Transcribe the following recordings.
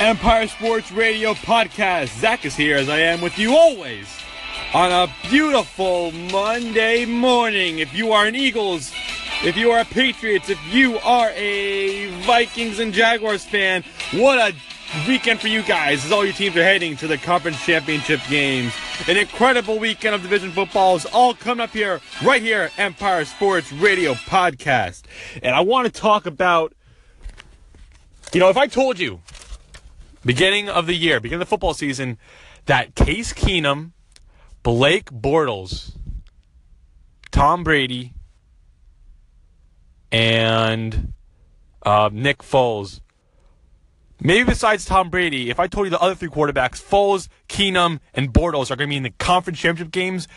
Empire Sports Radio podcast. Zach is here as I am with you always on a beautiful Monday morning. If you are an Eagles, if you are a Patriots, if you are a Vikings and Jaguars fan, what a weekend for you guys as all your teams are heading to the conference championship games. An incredible weekend of division football is all coming up here, right here, Empire Sports Radio podcast. And I want to talk about, you know, if I told you beginning of the year, beginning of the football season, that Case Keenum, Blake Bortles, Tom Brady, and uh, Nick Foles. Maybe besides Tom Brady, if I told you the other three quarterbacks, Foles, Keenum, and Bortles are going to be in the conference championship games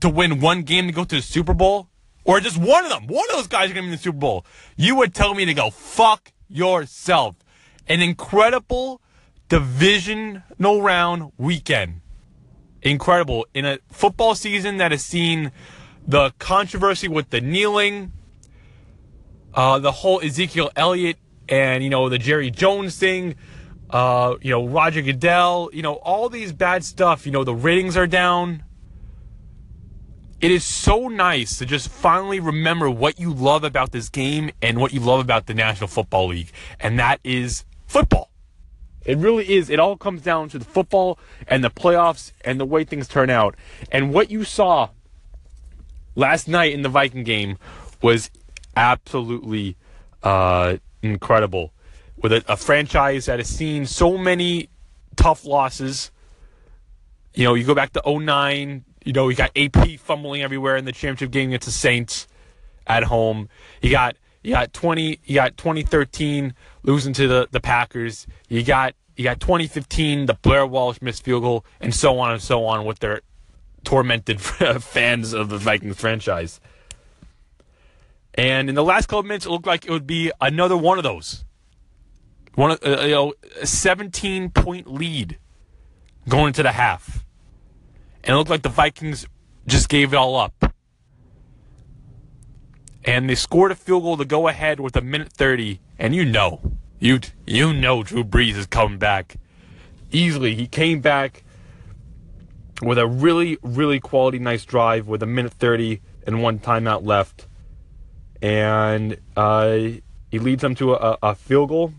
to win one game to go to the Super Bowl, or just one of them, one of those guys are going to be in the Super Bowl, you would tell me to go fuck yourself. An incredible divisional round weekend. Incredible. In a football season that has seen the controversy with the kneeling, uh, the whole Ezekiel Elliott and, you know, the Jerry Jones thing, uh, you know, Roger Goodell, you know, all these bad stuff, you know, the ratings are down. It is so nice to just finally remember what you love about this game and what you love about the National Football League, and that is football. It really is. It all comes down to the football and the playoffs and the way things turn out. And what you saw last night in the Viking game was absolutely uh, incredible. With a, a franchise that has seen so many tough losses. You know, you go back to 09, you know, you got AP fumbling everywhere in the championship game against the Saints at home. You got you got 20 you got 2013 losing to the, the Packers. You got you got 2015 the Blair Walsh missed field goal and so on and so on with their tormented fans of the Vikings franchise. And in the last couple minutes, it looked like it would be another one of those. One, uh, you know, a 17 point lead going into the half, and it looked like the Vikings just gave it all up. And they scored a field goal to go ahead with a minute 30, and you know, you you know, Drew Brees is coming back. Easily. He came back with a really, really quality, nice drive with a minute 30 and one timeout left. And uh, he leads them to a, a, field goal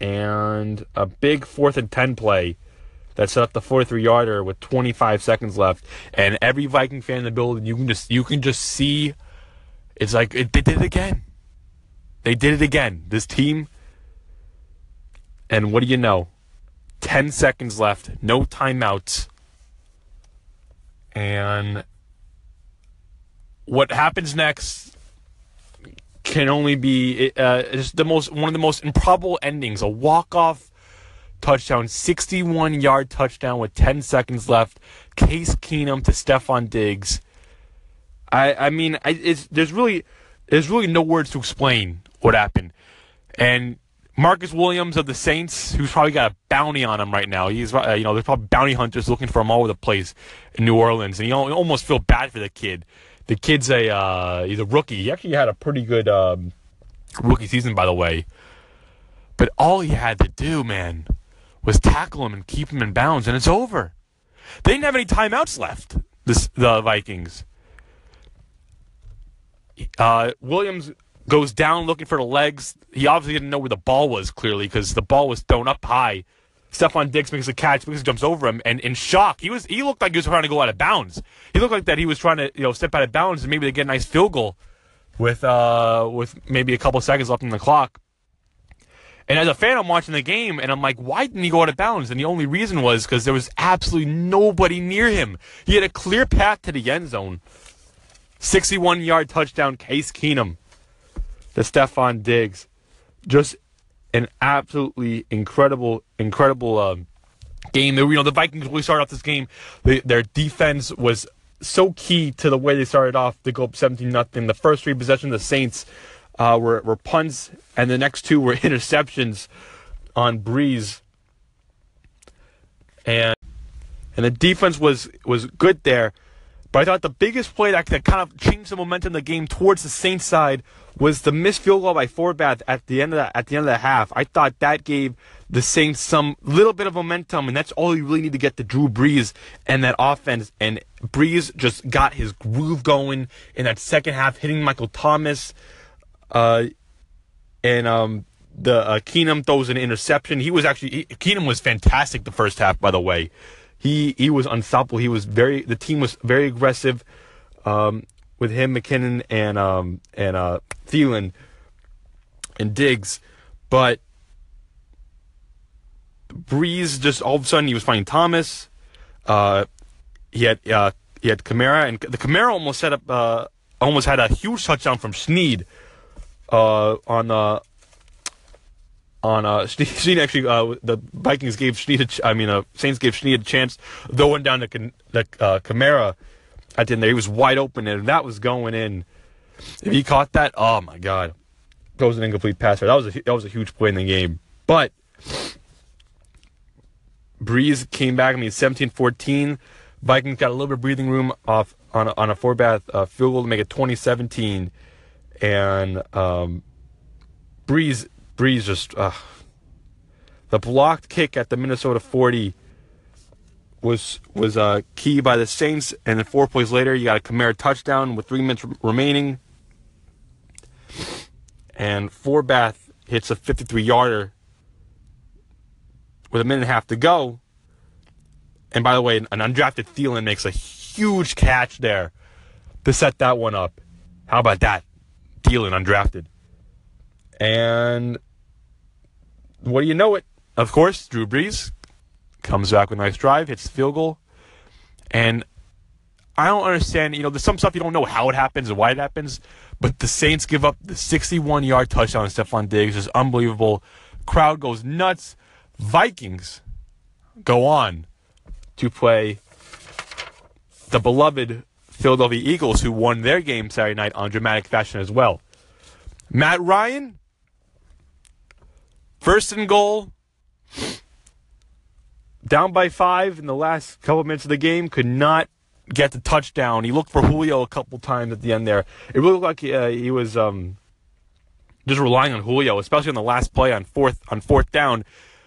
and a big fourth and 10 play that set up the 43 yarder with 25 seconds left. And every viking fan in the building you can just you can just see it's like it, they did it again they did it again this team and what do you know 10 seconds left no timeouts and what happens next can only be uh, just the most one of the most improbable endings. A walk off touchdown, 61 yard touchdown with 10 seconds left. Case Keenum to Stefon Diggs. I I mean, I, it's there's really there's really no words to explain what happened. And Marcus Williams of the Saints, who's probably got a bounty on him right now. He's uh, you know there's probably bounty hunters looking for him all over the place in New Orleans, and you almost feel bad for the kid the kid's a uh, he's a rookie. He actually had a pretty good um, rookie season, by the way. But all he had to do, man, was tackle him and keep him in bounds, and it's over. They didn't have any timeouts left. This the Vikings. Uh, Williams goes down looking for the legs. He obviously didn't know where the ball was clearly because the ball was thrown up high. Stefon Diggs makes a catch, because jumps over him, and in shock, he was he looked like he was trying to go out of bounds. He looked like that he was trying to you know step out of bounds and maybe to get a nice field goal with uh with maybe a couple seconds left on the clock. And as a fan, I'm watching the game, and I'm like, why didn't he go out of bounds? And the only reason was because there was absolutely nobody near him. He had a clear path to the end zone. 61 yard touchdown, Case Keenum to Stefon Diggs. Just an absolutely incredible, incredible um, game. You know, the Vikings really started off this game. They, their defense was so key to the way they started off to go up 17 nothing. The first three possessions, the Saints uh, were, were punts, and the next two were interceptions on Brees. And and the defense was was good there. But I thought the biggest play that, that kind of changed the momentum of the game towards the Saints side was the missed field goal by Forbath at the end of the, at the end of the half. I thought that gave the Saints some little bit of momentum, and that's all you really need to get to Drew Brees and that offense. And Brees just got his groove going in that second half, hitting Michael Thomas. Uh, and um, the uh, Keenum throws an interception. He was actually he, Keenum was fantastic the first half, by the way. He he was unstoppable. He was very the team was very aggressive um, with him, McKinnon and um, and uh, Thielen and Diggs, but Brees just all of a sudden he was finding Thomas. Uh, he had uh, he had Kamara, and the Kamara almost set up uh, almost had a huge touchdown from Snead uh, on uh, on uh, Snead actually uh, the Vikings gave ch- I mean uh, Saints gave Snead a chance throwing down the the uh, at the end there. He was wide open and that was going in. If he caught that, oh my god, that was an incomplete pass. That was a that was a huge play in the game. But Brees came back. I mean, 17-14. Vikings got a little bit of breathing room off on a, on a Forbath uh, field goal to make it 2017, and um, Breeze Brees just uh, the blocked kick at the Minnesota 40 was was uh, key by the Saints, and then four plays later, you got a Kamara touchdown with three minutes remaining, and Forbath hits a 53 yarder with a minute and a half to go. And by the way, an undrafted Thielen makes a huge catch there to set that one up. How about that? Thielen undrafted. And what do you know it? Of course, Drew Brees comes back with a nice drive, hits field goal. And I don't understand, you know, there's some stuff you don't know how it happens and why it happens, but the Saints give up the 61 yard touchdown to Stefon Diggs. It's unbelievable. Crowd goes nuts. Vikings go on to play the beloved Philadelphia Eagles, who won their game Saturday night on dramatic fashion as well. Matt Ryan, first and goal, down by five in the last couple minutes of the game, could not get the touchdown. He looked for Julio a couple times at the end there. It really looked like he, uh, he was um, just relying on Julio, especially on the last play on fourth on fourth down.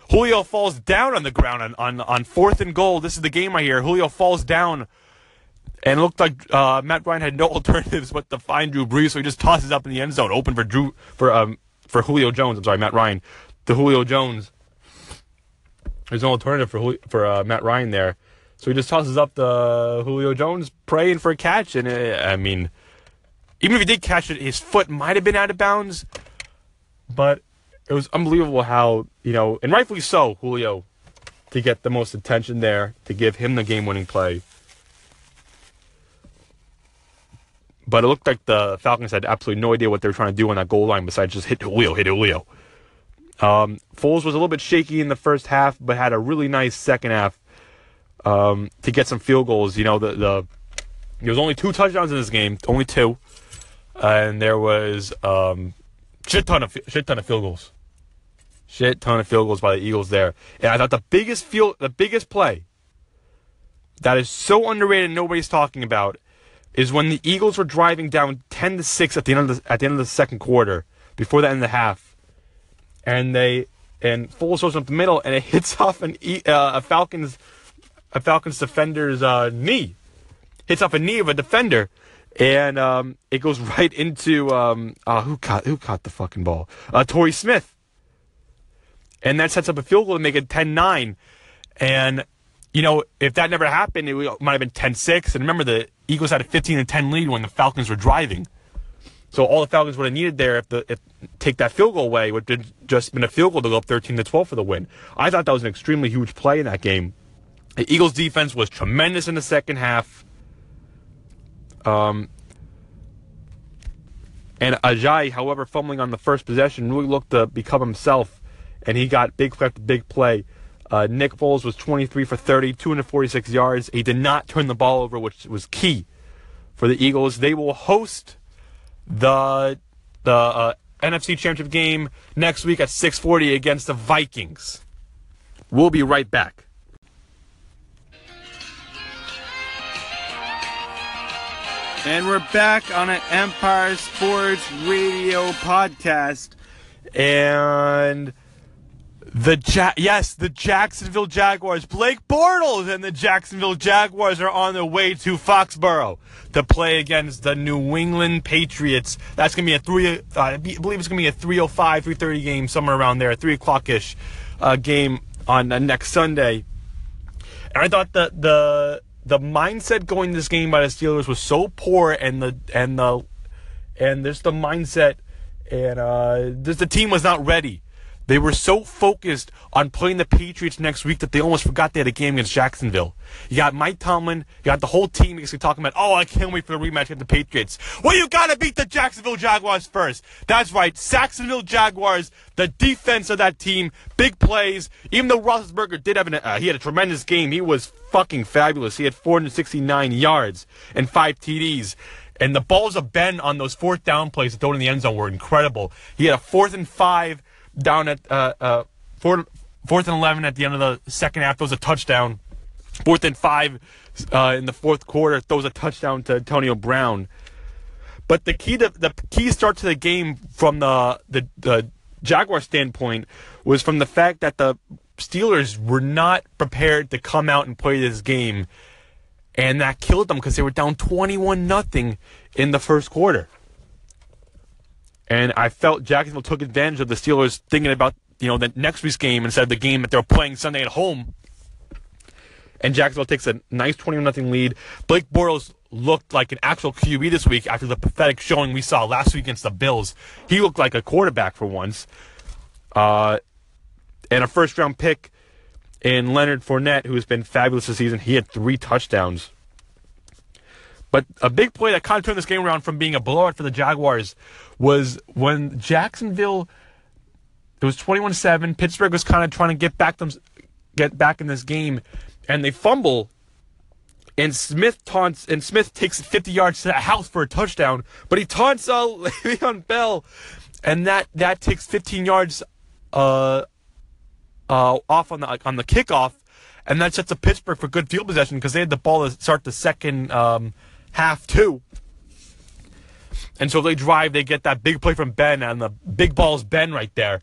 Julio falls down on the ground on, on, on fourth and goal. This is the game right here. Julio falls down and looked like uh, Matt Ryan had no alternatives but to find Drew Brees, so he just tosses up in the end zone, open for Drew for um for Julio Jones. I'm sorry, Matt Ryan, to Julio Jones. There's no alternative for for uh, Matt Ryan there, so he just tosses up the Julio Jones, praying for a catch. And it, uh, I mean, even if he did catch it, his foot might have been out of bounds, but it was unbelievable how you know, and rightfully so, Julio, to get the most attention there, to give him the game-winning play. But it looked like the Falcons had absolutely no idea what they were trying to do on that goal line besides just hit Julio, hit Julio. Um, Foles was a little bit shaky in the first half, but had a really nice second half um, to get some field goals. You know, the the there was only two touchdowns in this game, only two, and there was um, shit ton of shit ton of field goals, shit ton of field goals by the Eagles there. And I thought the biggest field, the biggest play that is so underrated, nobody's talking about, is when the Eagles were driving down ten to six at the end of the, at the end of the second quarter, before the end of the half, and they and Foles throws up the middle, and it hits off an uh, a Falcons a Falcons defender's uh, knee, hits off a knee of a defender and um, it goes right into um, uh, who caught who caught the fucking ball? Uh, Torrey Smith, and that sets up a field goal to make it 10-9. And you know, if that never happened, it might have been 10-6. And remember, the Eagles had a 15 and 10 lead when the Falcons were driving. So all the Falcons would have needed there if the if take that field goal away would have just been a field goal to go up 13 to 12 for the win. I thought that was an extremely huge play in that game. The Eagles defense was tremendous in the second half. Um, and Ajayi, however, fumbling on the first possession, really looked to become himself, and he got big play after big play. Uh, Nick Foles was 23 for 30, 246 yards. He did not turn the ball over, which was key for the Eagles. They will host the the uh, NFC Championship game next week at 6:40 against the Vikings. We'll be right back. And we're back on an Empire Sports Radio podcast. And The ja- yes, the Jacksonville Jaguars. Blake Bortles and the Jacksonville Jaguars are on their way to Foxborough to play against the New England Patriots. That's gonna be a three. Uh, I believe it's gonna be a 3:05, 3:30 game, somewhere around there, three o'clock ish uh, game on uh, next Sunday. And I thought that the the mindset going this game by the Steelers was so poor, and the and the and there's the mindset, and uh, the team was not ready. They were so focused on playing the Patriots next week that they almost forgot they had a game against Jacksonville. You got Mike Tomlin, you got the whole team basically talking about, oh, I can't wait for the rematch against the Patriots. Well, you gotta beat the Jacksonville Jaguars first. That's right, Jacksonville Jaguars, the defense of that team, big plays. Even though Roethlisberger did have an, uh, he had a tremendous game, he was fucking fabulous. He had 469 yards and five TDs. And the balls of Ben on those fourth down plays that thrown in the end zone were incredible. He had a fourth and five down at uh, uh, fourth, fourth and 11 at the end of the second half, throws a touchdown. Fourth and five uh, in the fourth quarter, throws a touchdown to Antonio Brown. But the key to the key start to the game from the the, the Jaguar standpoint was from the fact that the Steelers were not prepared to come out and play this game, and that killed them because they were down twenty-one nothing in the first quarter. And I felt Jacksonville took advantage of the Steelers thinking about, you know, the next week's game instead of the game that they're playing Sunday at home. And Jacksonville takes a nice 21 0 lead. Blake Bortles looked like an actual QB this week after the pathetic showing we saw last week against the Bills. He looked like a quarterback for once. Uh, and a first round pick in Leonard Fournette, who has been fabulous this season. He had three touchdowns. But a big play that kind of turned this game around from being a blowout for the Jaguars was when Jacksonville it was 21-7. Pittsburgh was kind of trying to get back them get back in this game and they fumble and Smith taunts and Smith takes 50 yards to the house for a touchdown, but he taunts uh, Le'Veon Bell and that that takes 15 yards uh, uh, off on the on the kickoff and that sets up Pittsburgh for good field possession because they had the ball to start the second um, half too. And so they drive, they get that big play from Ben, and the big ball's Ben right there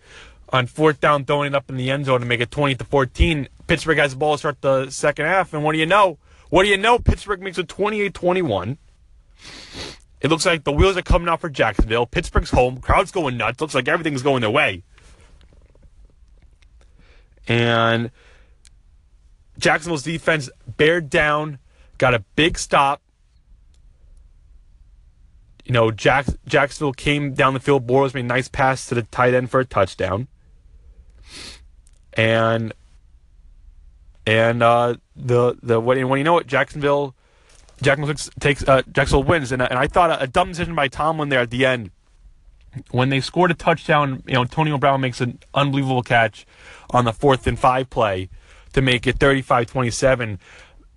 on fourth down, throwing it up in the end zone to make it 20 to 14. Pittsburgh has the ball to start the second half, and what do you know? What do you know? Pittsburgh makes it 28 21. It looks like the wheels are coming off for Jacksonville. Pittsburgh's home. Crowd's going nuts. Looks like everything's going their way. And Jacksonville's defense bared down, got a big stop, you know, Jack, Jacksonville came down the field. Bortles made a nice pass to the tight end for a touchdown. And and uh, the the when, when you know it, Jacksonville Jacksonville takes uh, Jacksonville wins, and, and I thought a, a, dumb decision by Tomlin there at the end when they scored a touchdown. You know, Antonio Brown makes an unbelievable catch on the fourth and five play to make it 35-27.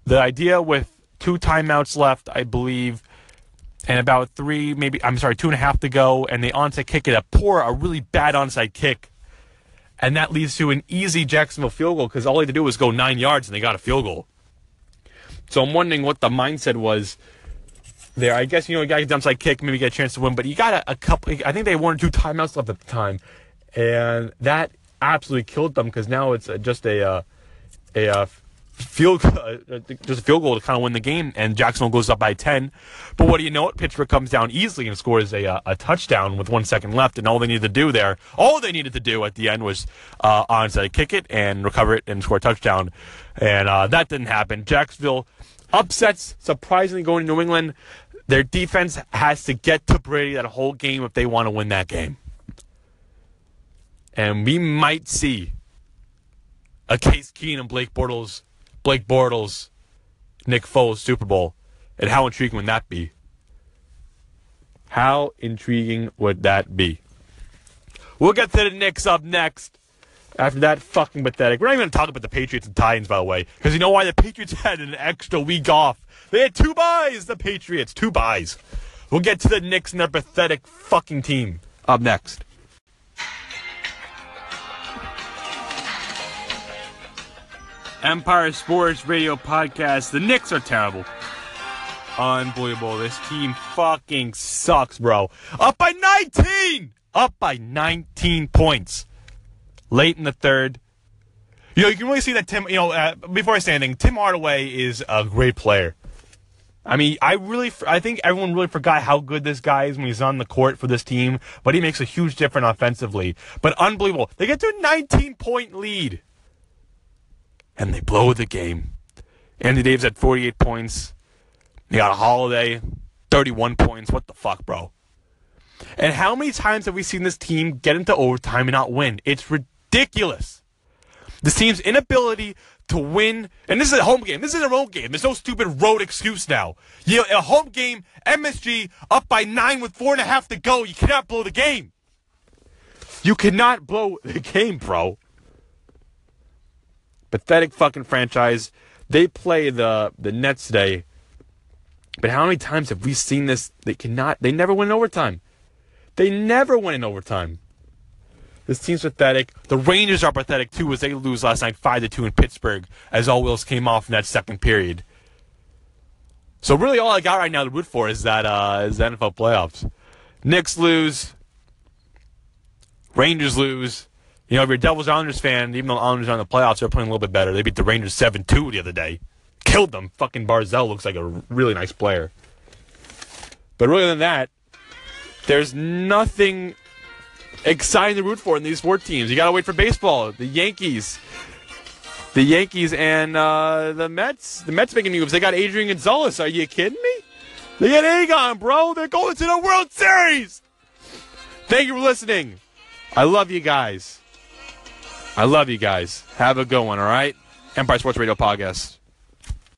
The idea with two timeouts left, I believe, and about three, maybe I'm sorry, two and a half to go, and they onside kick it a poor, a really bad onside kick, and that leads to an easy Jacksonville field goal because all they had to do was go nine yards and they got a field goal. So I'm wondering what the mindset was there. I guess you know you got a onside kick, maybe get a chance to win, but you got a, a couple. I think they had one or two timeouts left at the time, and that absolutely killed them because now it's just a uh, a uh, field uh, just a field goal to kind of win the game, and Jacksonville goes up by ten. But what do you know? It Pittsburgh comes down easily and scores a uh, a touchdown with one second left, and all they needed to do there, all they needed to do at the end was uh, onside kick it and recover it and score a touchdown, and uh, that didn't happen. Jacksonville upsets surprisingly going to New England. Their defense has to get to Brady that whole game if they want to win that game. And we might see a Case Keenum, Blake Bortles Blake Bortles, Nick Foles Super Bowl, and how intriguing would that be? How intriguing would that be? We'll get to the Knicks up next. After that fucking pathetic. We're not even going to talk about the Patriots and Titans, by the way, because you know why? The Patriots had an extra week off. They had two byes, the Patriots. Two byes. We'll get to the Knicks and their pathetic fucking team up next. Empire Sports Radio Podcast. The Knicks are terrible. Unbelievable. This team fucking sucks, bro. Up by 19! Up by 19 points. Late in the third, You know, you can really see that Tim. You know, uh, before I say anything, Tim Hardaway is a great player. I mean, I really, I think everyone really forgot how good this guy is when he's on the court for this team. But he makes a huge difference offensively. But unbelievable, they get to a 19 point lead, and they blow the game. Andy Davis had 48 points. They got a Holiday, 31 points. What the fuck, bro? And how many times have we seen this team get into overtime and not win? It's ridiculous. This team's inability to win, and this is a home game. This is a road game. There's no stupid road excuse now. You a home game, MSG up by nine with four and a half to go. You cannot blow the game. You cannot blow the game, bro. Pathetic fucking franchise. They play the the Nets today. But how many times have we seen this? They cannot. They never win in overtime. They never win in overtime. This team's pathetic. The Rangers are pathetic too, as they lose last night five to two in Pittsburgh, as all wheels came off in that second period. So really, all I got right now to root for is that uh, is NFL playoffs. Knicks lose. Rangers lose. You know, if you're a Devils Islanders fan, even though the Islanders are in the playoffs, they're playing a little bit better. They beat the Rangers 7 2 the other day. Killed them. Fucking Barzal looks like a really nice player. But other than that, there's nothing exciting to root for in these four teams. You got to wait for baseball. The Yankees. The Yankees and uh, the Mets. The Mets making moves. They got Adrian Gonzalez. Are you kidding me? They got Agon, bro. They're going to the World Series. Thank you for listening. I love you guys. I love you guys. Have a good one, all right? Empire Sports Radio Podcast.